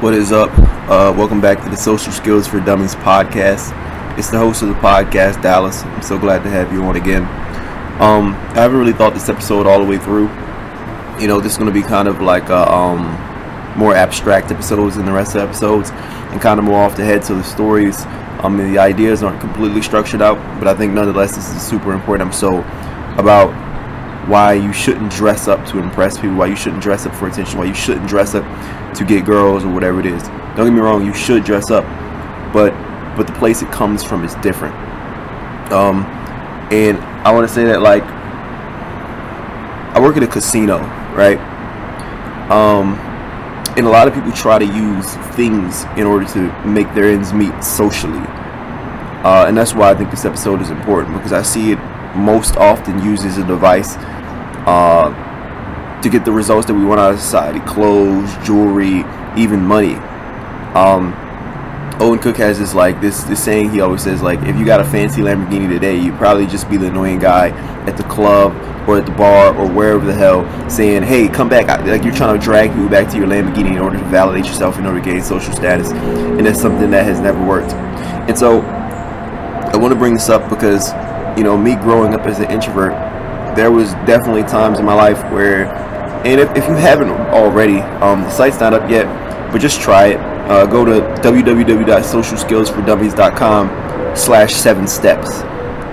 What is up? Uh, welcome back to the Social Skills for Dummies podcast. It's the host of the podcast, Dallas. I'm so glad to have you on again. Um, I haven't really thought this episode all the way through. You know, this is going to be kind of like a, um, more abstract episodes than the rest of the episodes, and kind of more off the head. So the stories, I mean, the ideas aren't completely structured out, but I think nonetheless this is super important episode about why you shouldn't dress up to impress people, why you shouldn't dress up for attention, why you shouldn't dress up to get girls or whatever it is. Don't get me wrong, you should dress up, but but the place it comes from is different. Um, and I want to say that like I work at a casino, right? Um, and a lot of people try to use things in order to make their ends meet socially. Uh, and that's why I think this episode is important because I see it most often used as a device uh, to get the results that we want out of society clothes, jewelry, even money. Um, Owen Cook has this like this this saying he always says like if you got a fancy Lamborghini today, you probably just be the annoying guy at the club or at the bar or wherever the hell saying, "Hey, come back!" Like you're trying to drag people back to your Lamborghini in order to validate yourself in order to gain social status, and that's something that has never worked. And so, I want to bring this up because you know me growing up as an introvert, there was definitely times in my life where, and if, if you haven't already, um, the site's not up yet, but just try it. Uh, go to www.socialskillsfordummies.com slash seven steps.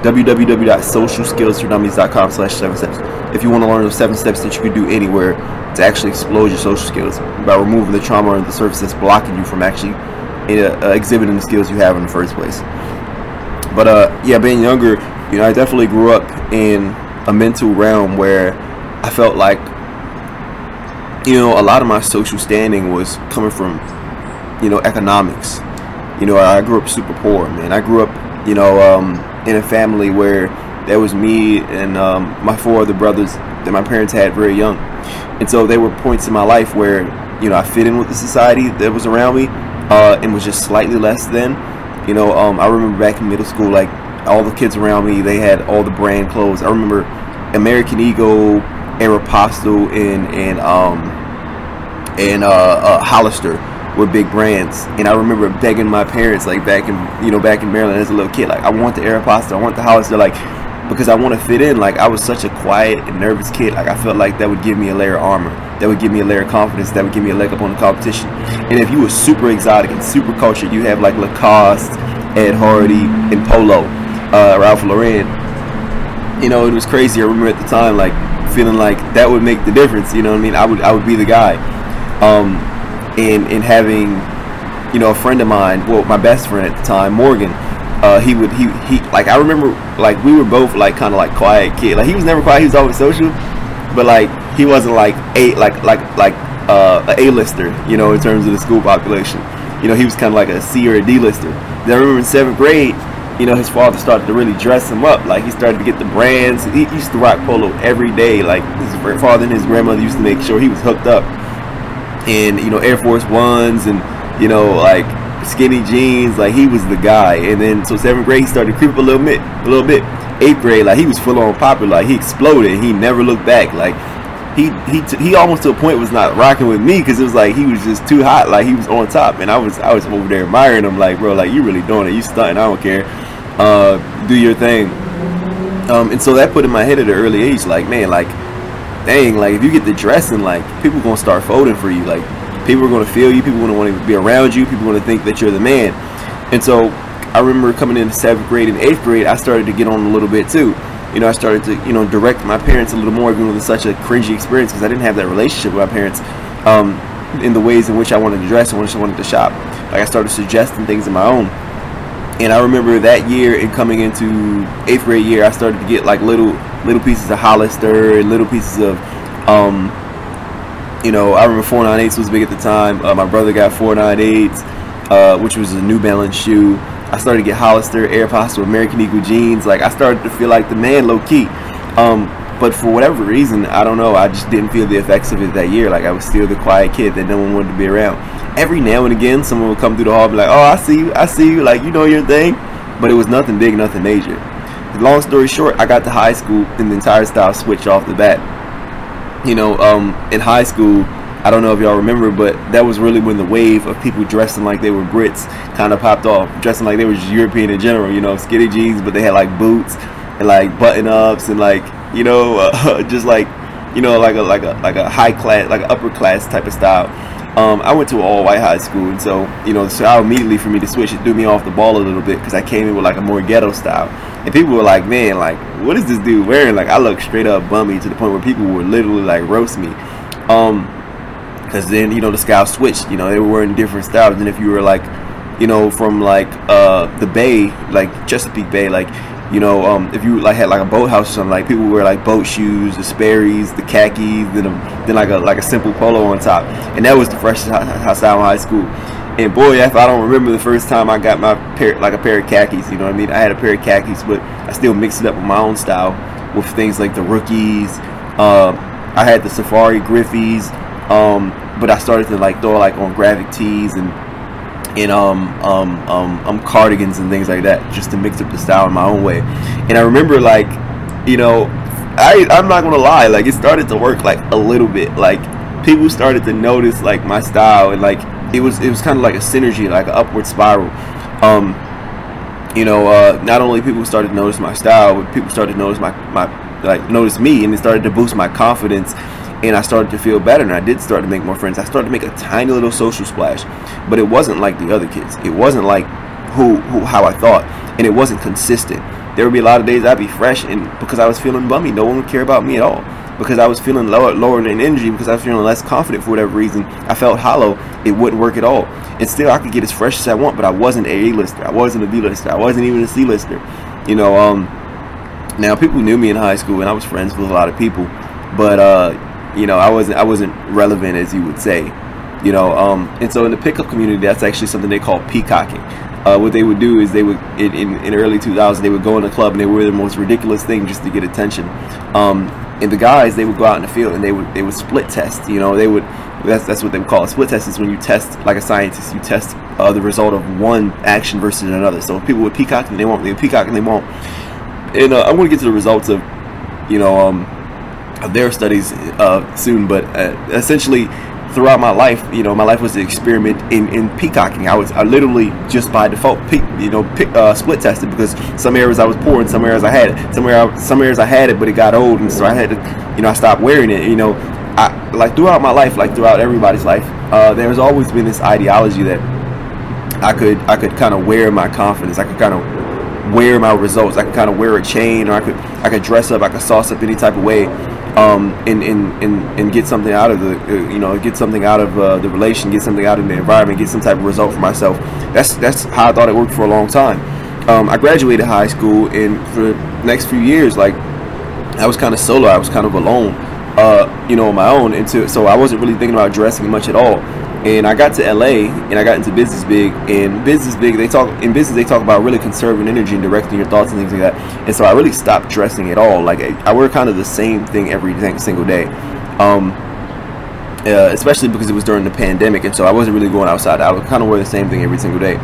www.socialskillsfordummies.com slash seven steps. If you want to learn those seven steps that you can do anywhere to actually explode your social skills by removing the trauma or the surface that's blocking you from actually uh, uh, exhibiting the skills you have in the first place. But uh, yeah being younger you know i definitely grew up in a mental realm where i felt like you know a lot of my social standing was coming from you know, economics. You know, I grew up super poor, man. I grew up, you know, um, in a family where there was me and um, my four other brothers that my parents had very young. And so there were points in my life where, you know, I fit in with the society that was around me uh, and was just slightly less than. You know, um, I remember back in middle school, like all the kids around me, they had all the brand clothes. I remember American Eagle, Aeropostale, and and um, and uh, uh, Hollister were big brands. And I remember begging my parents, like back in you know back in Maryland as a little kid, like I want the Aeropostale, I want the Hollister, like because I want to fit in. Like I was such a quiet and nervous kid. Like I felt like that would give me a layer of armor, that would give me a layer of confidence, that would give me a leg up on the competition. And if you were super exotic and super cultured, you have like Lacoste, Ed Hardy, and Polo, uh, Ralph Lauren. You know, it was crazy. I remember at the time, like feeling like that would make the difference. You know what I mean? I would I would be the guy. Um, and and having you know a friend of mine well my best friend at the time morgan uh, he would he he like i remember like we were both like kind of like quiet kid like he was never quiet he was always social but like he wasn't like a like like like uh, a a-lister you know in terms of the school population you know he was kind of like a c or a d-lister then i remember in seventh grade you know his father started to really dress him up like he started to get the brands he used to rock polo every day like his father and his grandmother used to make sure he was hooked up in you know Air Force Ones and you know like skinny jeans. Like he was the guy. And then so seventh grade he started to creep a little bit, a little bit. Eighth grade like he was full on popular. Like he exploded. He never looked back. Like he he he almost to a point was not rocking with me because it was like he was just too hot. Like he was on top, and I was I was over there admiring him. Like bro, like you really doing it. You stunting. I don't care. Uh, do your thing. Um, and so that put in my head at an early age, like man, like dang, like if you get the dressing, like people gonna start voting for you. Like people are gonna feel you. People gonna want to be around you. People gonna think that you're the man. And so I remember coming into seventh grade and eighth grade, I started to get on a little bit too. You know, I started to you know direct my parents a little more, even with such a cringy experience because I didn't have that relationship with my parents. Um, in the ways in which I wanted to dress and which I wanted to shop. Like I started suggesting things of my own. And I remember that year and coming into eighth grade year, I started to get like little little pieces of Hollister, and little pieces of, um, you know, I remember 498s was big at the time. Uh, my brother got 498s, uh, which was a New Balance shoe. I started to get Hollister, Aeropostale, American Eagle jeans. Like I started to feel like the man, low key. Um, but for whatever reason, I don't know. I just didn't feel the effects of it that year. Like I was still the quiet kid that no one wanted to be around. Every now and again, someone would come through the hall and be like, "Oh, I see you. I see you. Like you know your thing." But it was nothing big, nothing major long story short, I got to high school and the entire style switched off the bat. You know, um, in high school, I don't know if y'all remember, but that was really when the wave of people dressing like they were Brits kind of popped off, dressing like they were European in general. You know, skinny jeans, but they had like boots and like button ups and like you know, uh, just like you know, like a like a like a high class, like an upper class type of style. Um, I went to an all white high school, and so you know, so immediately for me to switch, it threw me off the ball a little bit because I came in with like a more ghetto style, and people were like, "Man, like, what is this dude wearing?" Like, I look straight up bummy to the point where people would literally like roast me. Um, because then you know the scouts switched. You know they were wearing different styles. And if you were like, you know, from like uh, the Bay, like Chesapeake Bay, like you know, um, if you like had like a boathouse or something, like people wear like boat shoes, the Sperry's, the khakis, then a, then like a like a simple polo on top, and that was the freshest style in high school. And boy, if I don't remember the first time I got my pair like a pair of khakis, you know what I mean? I had a pair of khakis, but I still mixed it up with my own style with things like the rookies. Uh, I had the Safari Griffies. Um, but I started to like throw like on graphic tees and and um, um, um, um, cardigans and things like that, just to mix up the style in my own way. And I remember like, you know, I I'm not gonna lie, like it started to work like a little bit. Like people started to notice like my style and like it was it was kind of like a synergy, like an upward spiral. Um, you know, uh, not only people started to notice my style, but people started to notice my my like notice me, and it started to boost my confidence and I started to feel better and I did start to make more friends. I started to make a tiny little social splash, but it wasn't like the other kids. It wasn't like who, who how I thought, and it wasn't consistent. There would be a lot of days I'd be fresh, and because I was feeling bummy, no one would care about me at all. Because I was feeling lower, lower in energy, because I was feeling less confident for whatever reason, I felt hollow. It wouldn't work at all. And still, I could get as fresh as I want, but I wasn't a A-lister. I wasn't a B-lister. I wasn't even a C-lister. You know, um, now people knew me in high school, and I was friends with a lot of people, but uh, you know, I wasn't I wasn't relevant as you would say, you know. Um, and so in the pickup community, that's actually something they call peacocking. Uh, what they would do is they would in, in, in early 2000 they would go in a club and they wear the most ridiculous thing just to get attention. Um, and the guys they would go out in the field and they would they would split test. You know, they would that's that's what they would call a split test is when you test like a scientist, you test uh, the result of one action versus another. So people would peacock and they won't, they peacock and they won't. And uh, I'm going to get to the results of you know um, their studies uh, soon, but uh, essentially throughout my life, you know, my life was an experiment in, in peacocking. I was I literally just by default, you know, uh, split tested because some areas I was poor and some areas I had it. Some areas, some areas I had it, but it got old, and so I had to, you know, I stopped wearing it. You know, I like throughout my life, like throughout everybody's life, uh, there's always been this ideology that I could I could kind of wear my confidence. I could kind of wear my results. I could kind of wear a chain, or I could I could dress up. I could sauce up any type of way um, and, and, and, and get something out of the, uh, you know, get something out of uh, the relation, get something out of the environment, get some type of result for myself. That's that's how I thought it worked for a long time. Um, I graduated high school, and for the next few years, like I was kind of solo. I was kind of alone, uh, you know, on my own. And so I wasn't really thinking about dressing much at all and I got to LA and I got into business big and business big they talk in business they talk about really conserving energy and directing your thoughts and things like that. And so I really stopped dressing at all. Like I, I wear kind of the same thing every single day. Um, uh, especially because it was during the pandemic and so I wasn't really going outside. I would kind of wear the same thing every single day.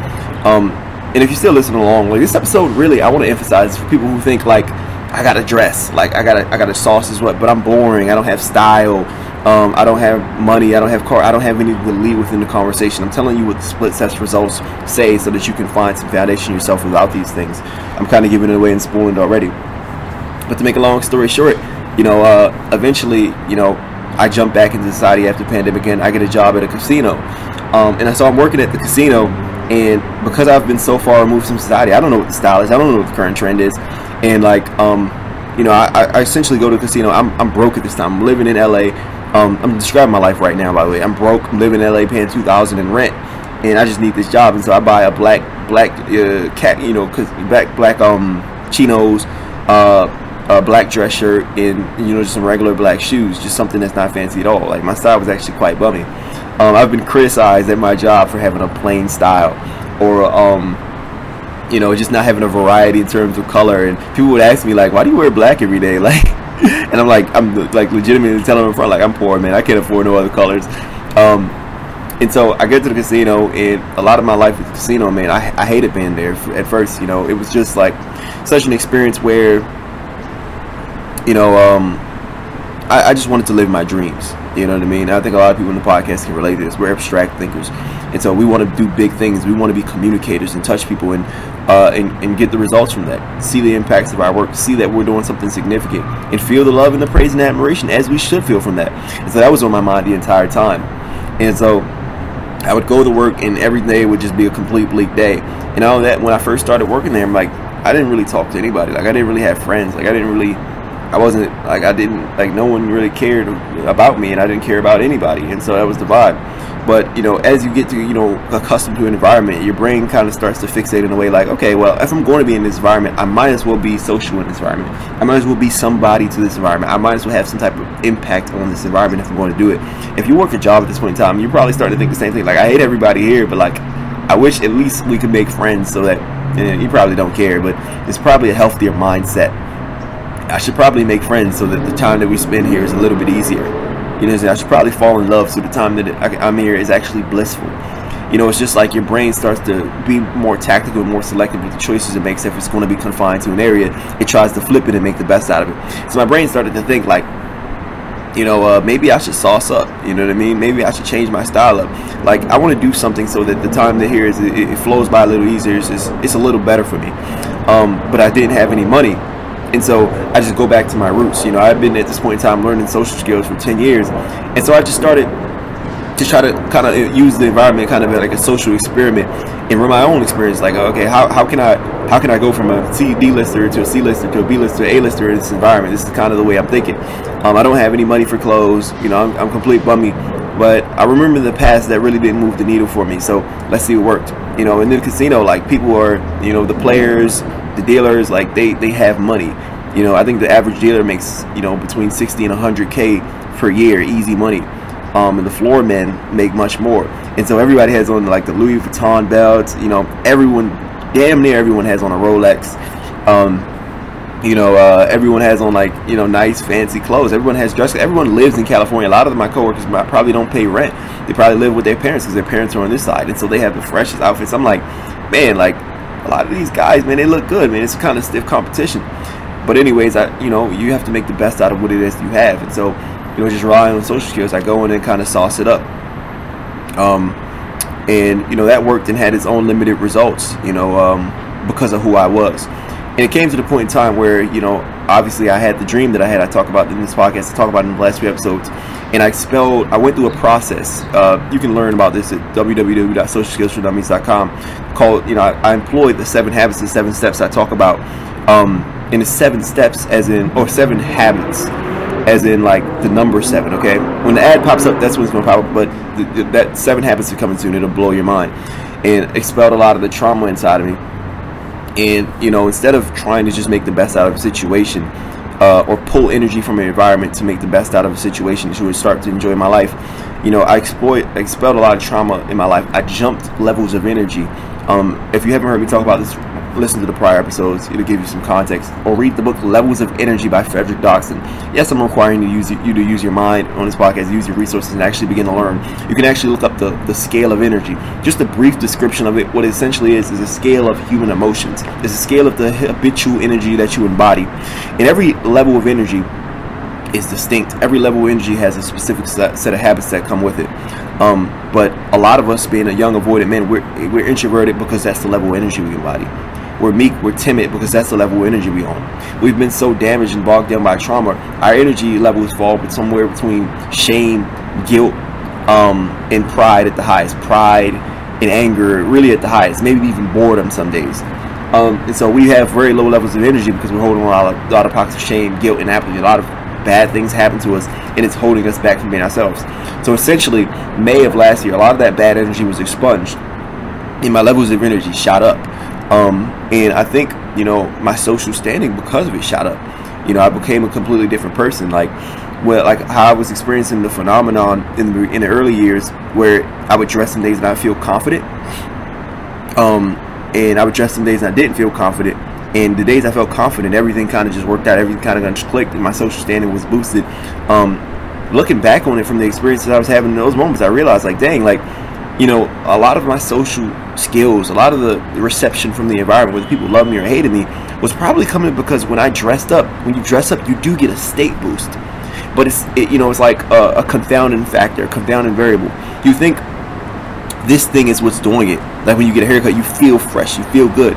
Um, and if you're still listening along like this episode really I want to emphasize for people who think like I gotta dress like I gotta I gotta sauce is what but I'm boring I don't have style um, I don't have money. I don't have car. I don't have any to lead within the conversation. I'm telling you what the split test results say, so that you can find some foundation yourself without these things. I'm kind of giving it away and spoiling it already. But to make a long story short, you know, uh, eventually, you know, I jump back into society after pandemic, and I get a job at a casino. Um, and so I'm working at the casino, and because I've been so far removed from society, I don't know what the style is. I don't know what the current trend is, and like, um, you know, I, I essentially go to casino. I'm, I'm broke at this time. I'm living in LA. Um, I'm describing my life right now, by the way. I'm broke. Living in LA, paying two thousand in rent, and I just need this job. And so I buy a black black uh, cat, you know, cause black black um chinos, uh, a black dress shirt, and you know just some regular black shoes, just something that's not fancy at all. Like my style was actually quite bummy. Um, I've been criticized at my job for having a plain style, or um, you know, just not having a variety in terms of color. And people would ask me like, "Why do you wear black every day?" Like and I'm like, I'm like legitimately telling in front, like I'm poor, man. I can't afford no other colors. Um, and so I get to the casino, and a lot of my life at the casino, man, I, I hated being there at first. You know, it was just like such an experience where, you know, um, I, I, just wanted to live my dreams. You know what I mean? I think a lot of people in the podcast can relate to this. We're abstract thinkers, and so we want to do big things. We want to be communicators and touch people and uh, and, and get the results from that. See the impacts of our work. See that we're doing something significant, and feel the love and the praise and admiration as we should feel from that. And so that was on my mind the entire time. And so I would go to work, and every day would just be a complete bleak day. And all that when I first started working there, I'm like, I didn't really talk to anybody. Like I didn't really have friends. Like I didn't really I wasn't like I didn't like no one really cared about me and I didn't care about anybody and so that was the vibe but you know as you get to you know accustomed to an environment your brain kind of starts to fixate in a way like okay well if I'm going to be in this environment I might as well be social in this environment. I might as well be somebody to this environment. I might as well have some type of impact on this environment if I'm going to do it. If you work a job at this point in time you're probably starting to think the same thing. Like I hate everybody here but like I wish at least we could make friends so that you probably don't care but it's probably a healthier mindset. I should probably make friends so that the time that we spend here is a little bit easier. You know, I should probably fall in love so the time that I'm here is actually blissful. You know, it's just like your brain starts to be more tactical and more selective with the choices it makes. If it's going to be confined to an area, it tries to flip it and make the best out of it. So my brain started to think like, you know, uh, maybe I should sauce up. You know what I mean? Maybe I should change my style up. Like I want to do something so that the time that here is it, it flows by a little easier. It's, it's a little better for me. Um, but I didn't have any money and so I just go back to my roots. You know, I've been at this point in time learning social skills for 10 years. And so I just started to try to kind of use the environment kind of like a social experiment and from my own experience. Like okay how, how can i how can i go from a c d lister to a c lister to a b lister to a lister in this environment? This is kind of the way i'm thinking. Um, i don't have any money for clothes you know i'm, I'm complete bummy. But i remember in the past that really didn't move the needle for me. So let's see what worked you know. In the casino like people are you know the players the dealers like they they have money. You know, I think the average dealer makes you know between 60 and 100k per year, easy money. Um, and the floor men make much more. And so everybody has on like the Louis Vuitton belts. You know, everyone, damn near everyone has on a Rolex. Um, you know, uh, everyone has on like you know nice fancy clothes. Everyone has dress. Everyone lives in California. A lot of my coworkers probably don't pay rent. They probably live with their parents because their parents are on this side, and so they have the freshest outfits. I'm like, man, like a lot of these guys, man, they look good, man. It's kind of stiff competition. But anyways, I you know you have to make the best out of what it is you have, and so you know just relying on social skills, I go in and kind of sauce it up. Um, and you know that worked and had its own limited results, you know, um, because of who I was. And it came to the point in time where you know obviously I had the dream that I had. I talk about in this podcast. I talk about in the last few episodes and I expelled. I went through a process. Uh, you can learn about this at www.socialskillsfordummies.com. Called, you know, I, I employed the seven habits and seven steps I talk about um, in the seven steps, as in, or seven habits, as in like the number seven. Okay, when the ad pops up, that's when it's gonna pop up. But the, the, that seven habits are coming soon. It'll blow your mind. And expelled a lot of the trauma inside of me. And you know, instead of trying to just make the best out of a situation, uh, or pull energy from an environment to make the best out of a situation to start to enjoy my life. You know, I exploit, expelled a lot of trauma in my life. I jumped levels of energy. Um, if you haven't heard me talk about this listen to the prior episodes. It'll give you some context. Or read the book Levels of Energy by Frederick Dodson. Yes, I'm requiring you to use you to use your mind on this podcast, use your resources, and actually begin to learn. You can actually look up the, the scale of energy. Just a brief description of it. What it essentially is is a scale of human emotions. It's a scale of the habitual energy that you embody. And every level of energy is distinct. Every level of energy has a specific set, set of habits that come with it. Um, but a lot of us, being a young avoidant man, we're, we're introverted because that's the level of energy we embody. We're meek, we're timid because that's the level of energy we own. We've been so damaged and bogged down by trauma, our energy levels fall somewhere between shame, guilt, um, and pride at the highest. Pride and anger really at the highest, maybe even boredom some days. Um, and so we have very low levels of energy because we're holding a lot of, a lot of pockets of shame, guilt, and apathy. A lot of bad things happen to us, and it's holding us back from being ourselves. So essentially, May of last year, a lot of that bad energy was expunged, and my levels of energy shot up. Um, and I think you know my social standing because of it shot up. You know, I became a completely different person. Like, well, like how I was experiencing the phenomenon in the in the early years, where I would dress in days and I feel confident. Um, and I would dress in days and I didn't feel confident. And the days I felt confident, everything kind of just worked out. Everything kind of just clicked, and my social standing was boosted. Um, looking back on it from the experiences I was having in those moments, I realized, like, dang, like you know, a lot of my social skills, a lot of the reception from the environment, whether people love me or hated me, was probably coming because when I dressed up, when you dress up, you do get a state boost. but it's it, you know it's like a, a confounding factor, a confounding variable. You think this thing is what's doing it. Like when you get a haircut, you feel fresh, you feel good,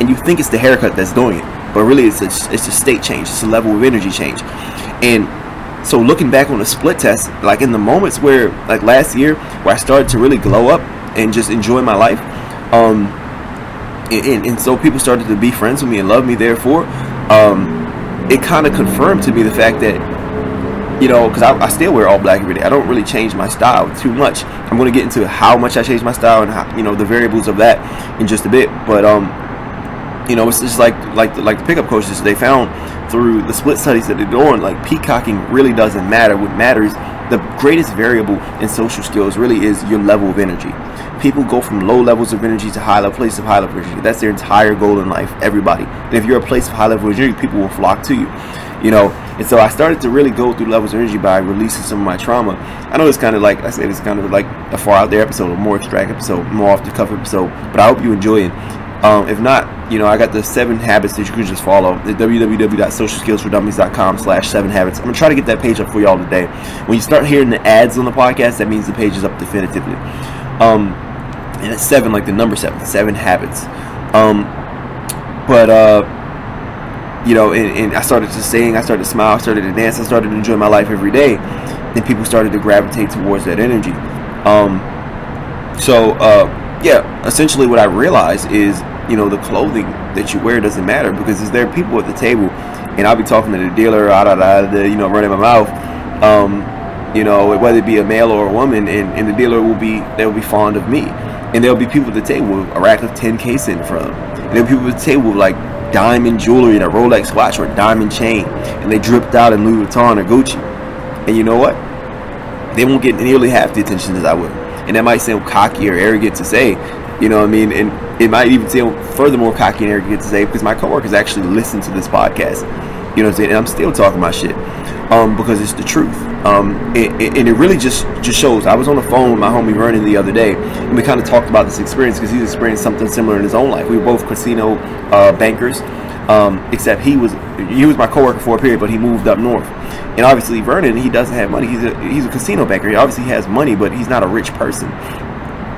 and you think it's the haircut that's doing it, but really it's a, it's a state change, it's a level of energy change, and so looking back on the split test, like in the moments where, like last year, where I started to really glow up and just enjoy my life, um, and, and, so people started to be friends with me and love me. Therefore, um, it kind of confirmed to me the fact that you know, because I, I, still wear all black every day. I don't really change my style too much. I'm going to get into how much I change my style and how, you know the variables of that in just a bit. But um, you know, it's just like like like the pickup coaches. They found through the split studies that they're doing, like peacocking really doesn't matter. What matters, the greatest variable in social skills really is your level of energy. People go from low levels of energy to high level place of high level energy. That's their entire goal in life. Everybody. And if you're a place of high level energy, people will flock to you. You know, and so I started to really go through levels of energy by releasing some of my trauma. I know it's kind of like I said, it's kind of like a far out there episode, a more abstract episode, more off the cuff episode. But I hope you enjoy it. Um, if not, you know, I got the seven habits that you can just follow. The www.socialskillsfordummies.com slash seven habits. I'm gonna try to get that page up for y'all today. When you start hearing the ads on the podcast, that means the page is up definitively. Um, and it's seven, like the number seven, seven habits. Um, but uh, you know, and, and, I started to sing, I started to smile, I started to dance, I started to enjoy my life every day. Then people started to gravitate towards that energy. Um, so, uh, yeah, essentially what I realized is, you know, the clothing that you wear doesn't matter because is there people at the table, and I'll be talking to the dealer, ah, da, da, da, you know, running my mouth. Um, you know, whether it be a male or a woman, and, and the dealer will be they'll be fond of me, and there'll be people at the table with a rack of 10 case in front of them, and there'll be people at the table with like diamond jewelry and a Rolex watch or a diamond chain, and they dripped out in Louis Vuitton or Gucci. And you know what? They won't get nearly half the attention as I would. And that might sound cocky or arrogant to say, you know what I mean? And it might even sound furthermore cocky and arrogant to say because my coworkers actually listen to this podcast. You know what I'm saying? And I'm still talking my shit um, because it's the truth. Um, and, and, it really just just shows. I was on the phone with my homie Vernon the other day, and we kind of talked about this experience because he's experienced something similar in his own life. We were both casino uh, bankers, um, except he was he was my coworker for a period, but he moved up north. And obviously, Vernon he doesn't have money. He's a he's a casino banker. He obviously has money, but he's not a rich person.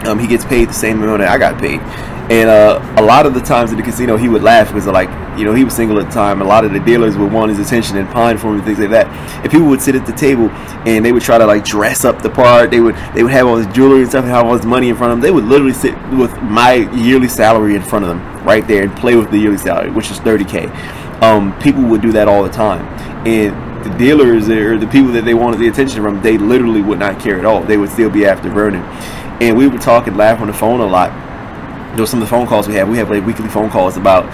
Um, he gets paid the same amount that I got paid. And uh, a lot of the times in the casino, he would laugh because, like, you know, he was single at the time. A lot of the dealers would want his attention and pine for him and things like that. And people would sit at the table and they would try to like dress up the part. They would they would have all this jewelry and stuff and have all this money in front of them. They would literally sit with my yearly salary in front of them right there and play with the yearly salary, which is 30k. Um, people would do that all the time, and the dealers or the people that they wanted the attention from, they literally would not care at all. They would still be after Vernon. And we would talk and laugh on the phone a lot. You know, some of the phone calls we have, we have like weekly phone calls about,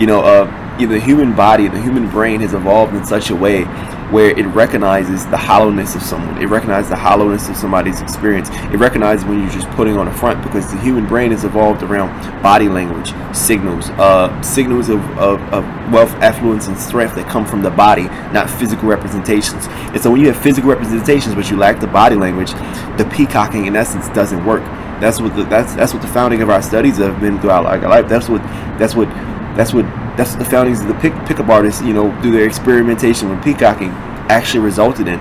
you know, uh, you know, the human body, the human brain has evolved in such a way where it recognizes the hollowness of someone. It recognizes the hollowness of somebody's experience. It recognizes when you're just putting on a front because the human brain has evolved around body language, signals, uh, signals of, of, of wealth, affluence, and strength that come from the body, not physical representations. And so when you have physical representations but you lack the body language, the peacocking in essence doesn't work. That's what the, that's that's what the founding of our studies have been throughout our life. That's what that's what that's what that's what the foundings of the pick, pickup artists, you know, through their experimentation with peacocking, actually resulted in.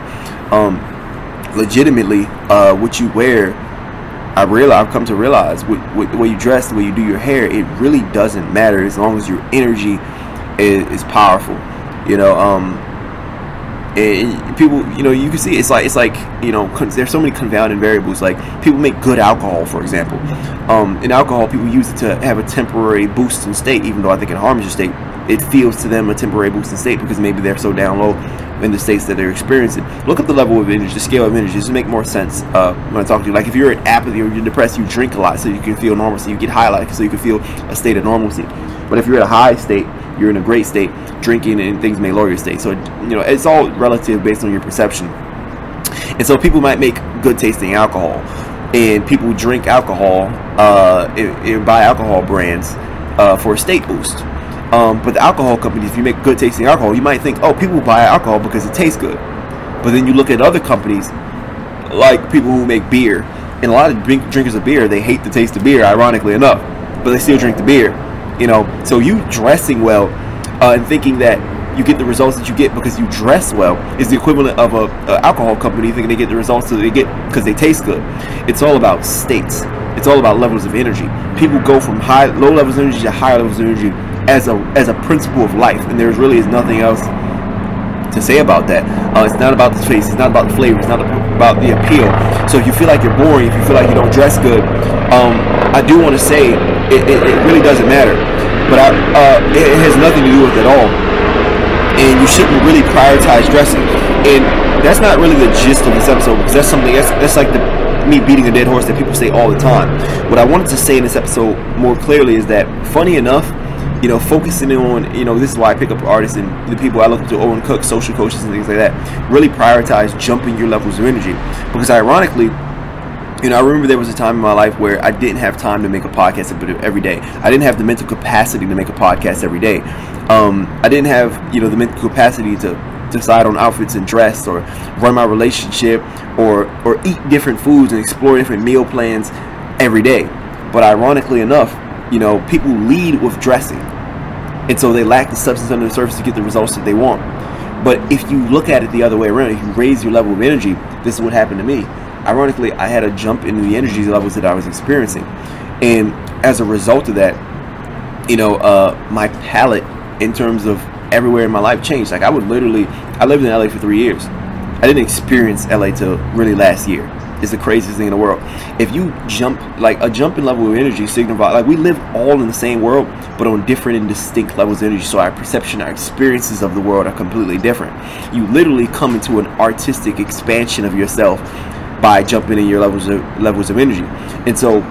Um, legitimately, uh, what you wear, I realize I've come to realize what, the way you dress, the way you do your hair, it really doesn't matter as long as your energy is, is powerful. You know, um, people, you know, you can see it's like it's like you know, there's so many confounding variables. Like people make good alcohol, for example. Um, in alcohol, people use it to have a temporary boost in state, even though I think it harms your state. It feels to them a temporary boost in state because maybe they're so down low in the states that they're experiencing. Look at the level of energy, the scale of energy. Just make more sense uh, when I talk to you. Like if you're at apathy or you're depressed, you drink a lot so you can feel normal, so you get high, like so you can feel a state of normalcy. But if you're at a high state, you're in a great state, drinking and things may lower your state. So you know it's all relative based on your perception. And so people might make good tasting alcohol, and people drink alcohol uh, and, and buy alcohol brands uh, for a state boost. Um, but the alcohol companies, if you make good tasting alcohol, you might think, oh, people buy alcohol because it tastes good. But then you look at other companies, like people who make beer, and a lot of drink, drinkers of beer, they hate the taste of beer, ironically enough, but they still drink the beer. You know, so you dressing well uh, and thinking that you get the results that you get because you dress well is the equivalent of a, a alcohol company thinking they get the results that they get because they taste good. It's all about states. It's all about levels of energy. People go from high, low levels of energy to higher levels of energy as a as a principle of life, and there's really is nothing else to say about that. Uh, it's not about the taste. It's not about the flavor. It's not about the appeal. So if you feel like you're boring, if you feel like you don't dress good, um, I do want to say it, it, it, really doesn't matter. But I, uh, it has nothing to do with it at all. And you shouldn't really prioritize dressing. And that's not really the gist of this episode because that's something that's, that's like the me beating a dead horse that people say all the time. What I wanted to say in this episode more clearly is that, funny enough, you know, focusing on, you know, this is why I pick up artists and the people I look to, Owen Cook, social coaches, and things like that. Really prioritize jumping your levels of energy because, ironically, you know, I remember there was a time in my life where I didn't have time to make a podcast every day. I didn't have the mental capacity to make a podcast every day. Um, I didn't have, you know, the mental capacity to decide on outfits and dress or run my relationship or or eat different foods and explore different meal plans every day. But ironically enough, you know, people lead with dressing. And so they lack the substance under the surface to get the results that they want. But if you look at it the other way around, if you raise your level of energy, this is what happened to me. Ironically, I had a jump in the energy levels that I was experiencing. And as a result of that, you know, uh, my palate in terms of everywhere in my life changed. Like I would literally, I lived in LA for three years. I didn't experience LA till really last year. It's the craziest thing in the world. If you jump, like a jump in level of energy signifies, like we live all in the same world, but on different and distinct levels of energy. So our perception, our experiences of the world are completely different. You literally come into an artistic expansion of yourself by jumping in your levels of levels of energy. And so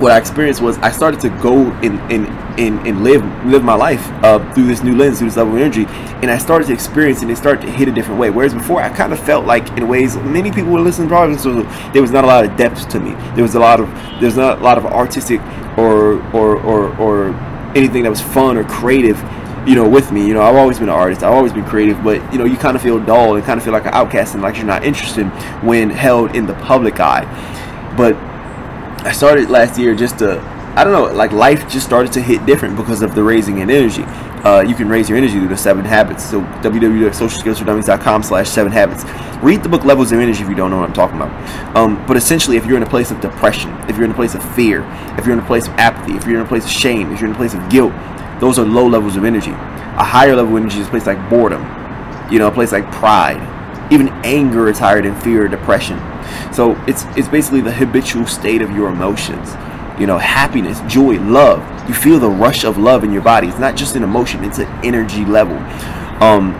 what I experienced was I started to go in in and, and live live my life uh, through this new lens, through this level of energy, and I started to experience and it started to hit a different way. Whereas before, I kind of felt like in ways many people were listening probably so there was not a lot of depth to me. There was a lot of there's not a lot of artistic or or or, or anything that was fun or creative you know, with me. You know, I've always been an artist. I've always been creative, but you know, you kind of feel dull and kind of feel like an outcast and like you're not interested when held in the public eye. But I started last year just to I don't know, like life just started to hit different because of the raising in energy. Uh, you can raise your energy through the seven habits. So www.socialskillsfordummies.com slash seven habits. Read the book Levels of Energy if you don't know what I'm talking about. Um, but essentially, if you're in a place of depression, if you're in a place of fear, if you're in a place of apathy, if you're in a place of shame, if you're in a place of guilt, those are low levels of energy. A higher level of energy is a place like boredom, you know, a place like pride. Even anger is higher than fear or depression. So it's it's basically the habitual state of your emotions you know, happiness, joy, love. You feel the rush of love in your body. It's not just an emotion; it's an energy level. Um,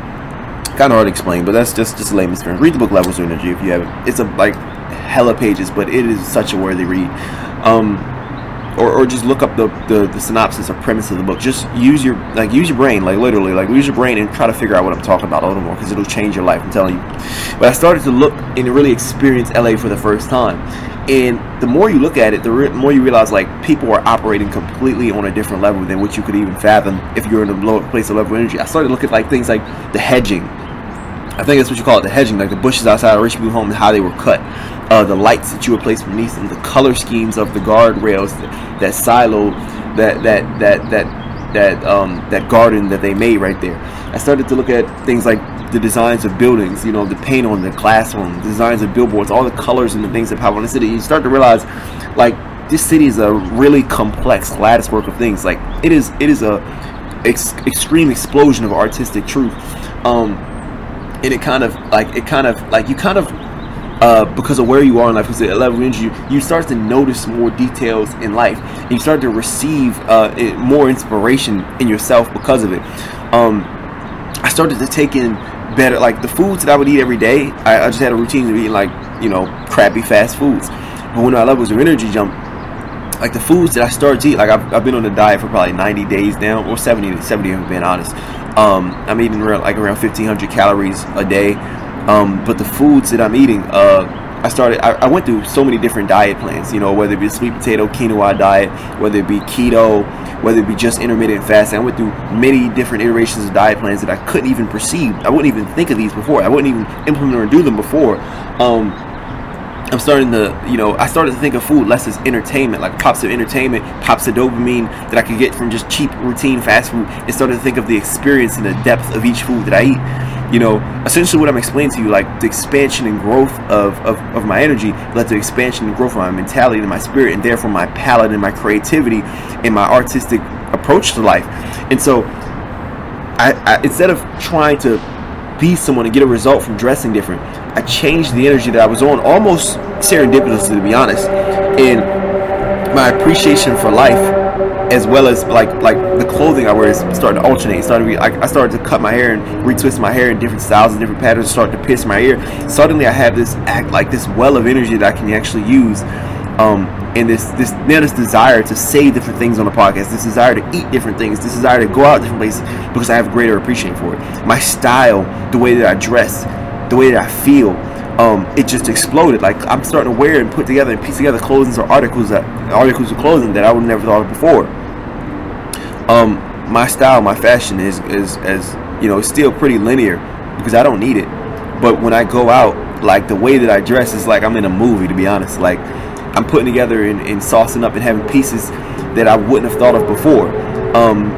kind of hard to explain, but that's just just a layman's term. Read the book Levels of Energy if you haven't. It's a like hella pages, but it is such a worthy read. Um, or, or just look up the, the, the synopsis or premise of the book. Just use your like use your brain, like literally, like use your brain and try to figure out what I'm talking about a little more because it'll change your life. I'm telling you. But I started to look and really experience LA for the first time, and the more you look at it, the re- more you realize like people are operating completely on a different level than what you could even fathom if you're in a lower place of level energy. I started to look at like things like the hedging. I think that's what you call it, the hedging, like the bushes outside of Richmond Home and how they were cut uh, the lights that you would place beneath them, the color schemes of the guardrails, that, that silo, that that that that that um, that garden that they made right there. I started to look at things like the designs of buildings, you know, the paint on the glass on the designs of billboards, all the colors and the things that pop on the city. You start to realize, like, this city is a really complex lattice work of things. Like, it is it is a ex- extreme explosion of artistic truth. Um, and it kind of like it kind of like you kind of uh, because of where you are in life, because at level of you, you start to notice more details in life. And you start to receive uh, more inspiration in yourself because of it. Um, I started to take in better, like the foods that I would eat every day. I, I just had a routine of eating like you know crappy fast foods. But when I levels of energy jump, like the foods that I started to eat, like I've, I've been on a diet for probably 90 days now, or 70, 70 if I'm being honest. Um, I'm eating around, like around 1500 calories a day. Um, but the foods that I'm eating, uh, I started. I, I, went through so many different diet plans. You know, whether it be sweet potato quinoa diet, whether it be keto, whether it be just intermittent fasting. I went through many different iterations of diet plans that I couldn't even perceive. I wouldn't even think of these before. I wouldn't even implement or do them before. Um, I'm starting to, you know, I started to think of food less as entertainment, like pops of entertainment, pops of dopamine that I could get from just cheap, routine fast food, and started to think of the experience and the depth of each food that I eat. You know, essentially what I'm explaining to you, like the expansion and growth of, of, of my energy led to expansion and growth of my mentality and my spirit, and therefore my palate and my creativity and my artistic approach to life. And so, I, I instead of trying to be someone and get a result from dressing different, I changed the energy that I was on almost serendipitously, to be honest. And my appreciation for life, as well as like like the clothing I wear, is starting to alternate. Started like I started to cut my hair and retwist my hair in different styles and different patterns. Started to pierce my ear. Suddenly, I have this act like this well of energy that I can actually use. Um, and this this now this desire to say different things on the podcast, this desire to eat different things, this desire to go out different places because I have greater appreciation for it. My style, the way that I dress, the way that I feel, um, it just exploded. Like I'm starting to wear and put together and piece together clothing or articles that articles of clothing that I would never thought of before. Um, my style, my fashion is is you know, still pretty linear because I don't need it. But when I go out, like the way that I dress is like I'm in a movie. To be honest, like I'm putting together and, and saucing up and having pieces that I wouldn't have thought of before. Um,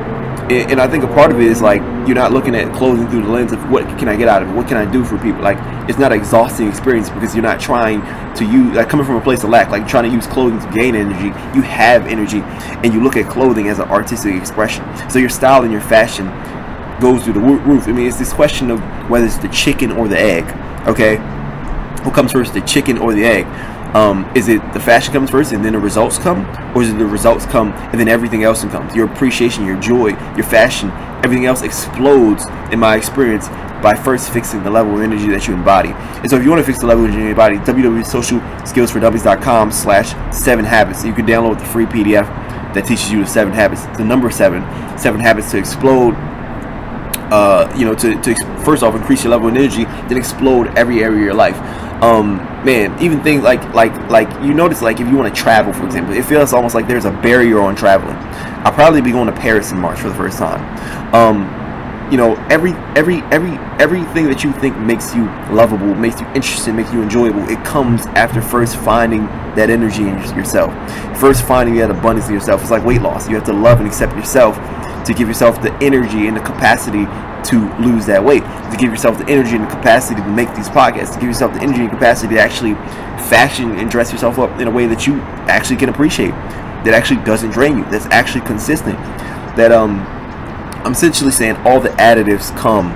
and, I think a part of it is like you're not looking at clothing through the lens of what can I get out of it, what can I do for people. Like it's not an exhausting experience because you're not trying to use like coming from a place of lack, like trying to use clothing to gain energy. You have energy, and you look at clothing as an artistic expression. So your style and your fashion goes through the roof. I mean, it's this question of whether it's the chicken or the egg. Okay, what comes first, the chicken or the egg? Um, is it the fashion comes first and then the results come, or is it the results come and then everything else comes? Your appreciation, your joy, your fashion, everything else explodes. In my experience, by first fixing the level of energy that you embody. And so, if you want to fix the level of energy in your body, www.socialskillsfordummies.com slash seven habits. You can download the free PDF that teaches you the seven habits. The number seven, seven habits to explode uh, you know, to, to first off increase your level of energy, then explode every area of your life. Um, man, even things like like like you notice like if you want to travel, for example, it feels almost like there's a barrier on traveling. I'll probably be going to Paris in March for the first time. Um, you know, every every every everything that you think makes you lovable, makes you interesting, makes you enjoyable, it comes after first finding that energy in yourself. First finding that abundance in yourself. It's like weight loss. You have to love and accept yourself to give yourself the energy and the capacity to lose that weight, to give yourself the energy and the capacity to make these podcasts, to give yourself the energy and capacity to actually fashion and dress yourself up in a way that you actually can appreciate, that actually doesn't drain you, that's actually consistent. That um I'm essentially saying all the additives come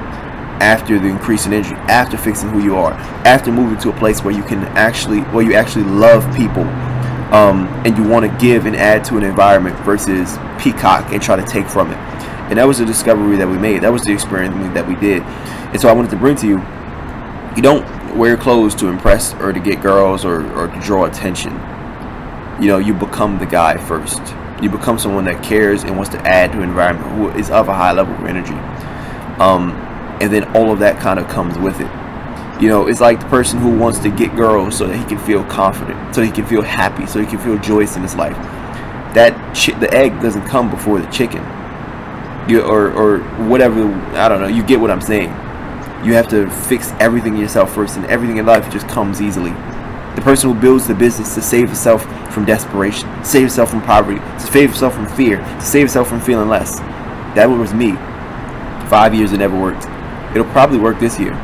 after the increase in energy, after fixing who you are, after moving to a place where you can actually where you actually love people um, and you want to give and add to an environment versus peacock and try to take from it. And that was the discovery that we made. That was the experience that we did. And so I wanted to bring to you you don't wear clothes to impress or to get girls or, or to draw attention. You know, you become the guy first. You become someone that cares and wants to add to an environment who is of a high level of energy. Um, and then all of that kind of comes with it. You know, it's like the person who wants to get girls so that he can feel confident, so he can feel happy, so he can feel joyous in his life. That chi- the egg doesn't come before the chicken, you, or or whatever. I don't know. You get what I'm saying. You have to fix everything yourself first, and everything in life just comes easily. The person who builds the business to save himself from desperation, save himself from poverty, to save himself from fear, to save himself from feeling less. That was me. Five years it never worked. It'll probably work this year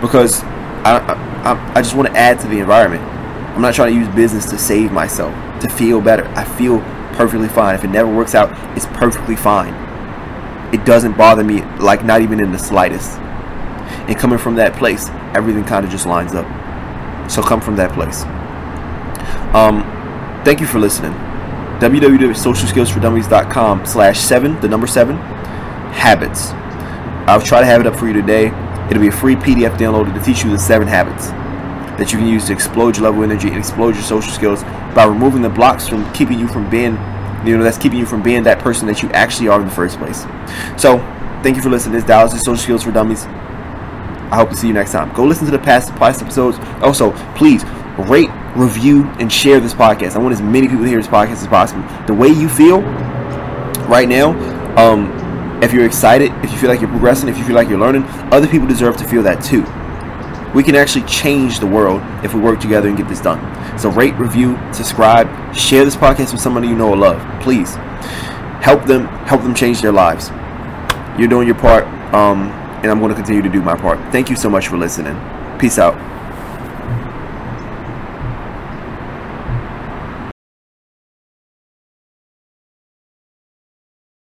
because I, I, I just want to add to the environment. I'm not trying to use business to save myself, to feel better. I feel perfectly fine. If it never works out, it's perfectly fine. It doesn't bother me, like not even in the slightest. And coming from that place, everything kind of just lines up. So come from that place. Um, thank you for listening. www.socialskillsfordummies.com slash seven, the number seven, habits. I'll try to have it up for you today. It'll be a free PDF downloaded to teach you the seven habits that you can use to explode your level of energy and explode your social skills by removing the blocks from keeping you from being, you know, that's keeping you from being that person that you actually are in the first place. So, thank you for listening. This Dallas is Social Skills for Dummies. I hope to see you next time. Go listen to the past past episodes. Also, please rate, review, and share this podcast. I want as many people to hear this podcast as possible. The way you feel right now, um, if you're excited, if you feel like you're progressing, if you feel like you're learning, other people deserve to feel that too. We can actually change the world if we work together and get this done. So rate, review, subscribe, share this podcast with somebody you know or love. Please help them help them change their lives. You're doing your part, um, and I'm going to continue to do my part. Thank you so much for listening. Peace out.